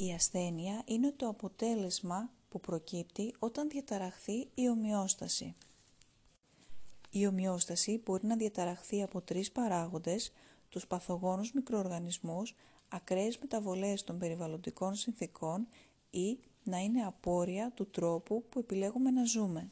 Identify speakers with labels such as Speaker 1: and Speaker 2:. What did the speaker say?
Speaker 1: Η ασθένεια είναι το αποτέλεσμα που προκύπτει όταν διαταραχθεί η ομοιόσταση. Η ομοιόσταση μπορεί να διαταραχθεί από τρεις παράγοντες, τους παθογόνους μικροοργανισμούς, ακραίες μεταβολές των περιβαλλοντικών συνθήκων ή να είναι απόρρια του τρόπου που επιλέγουμε να ζούμε.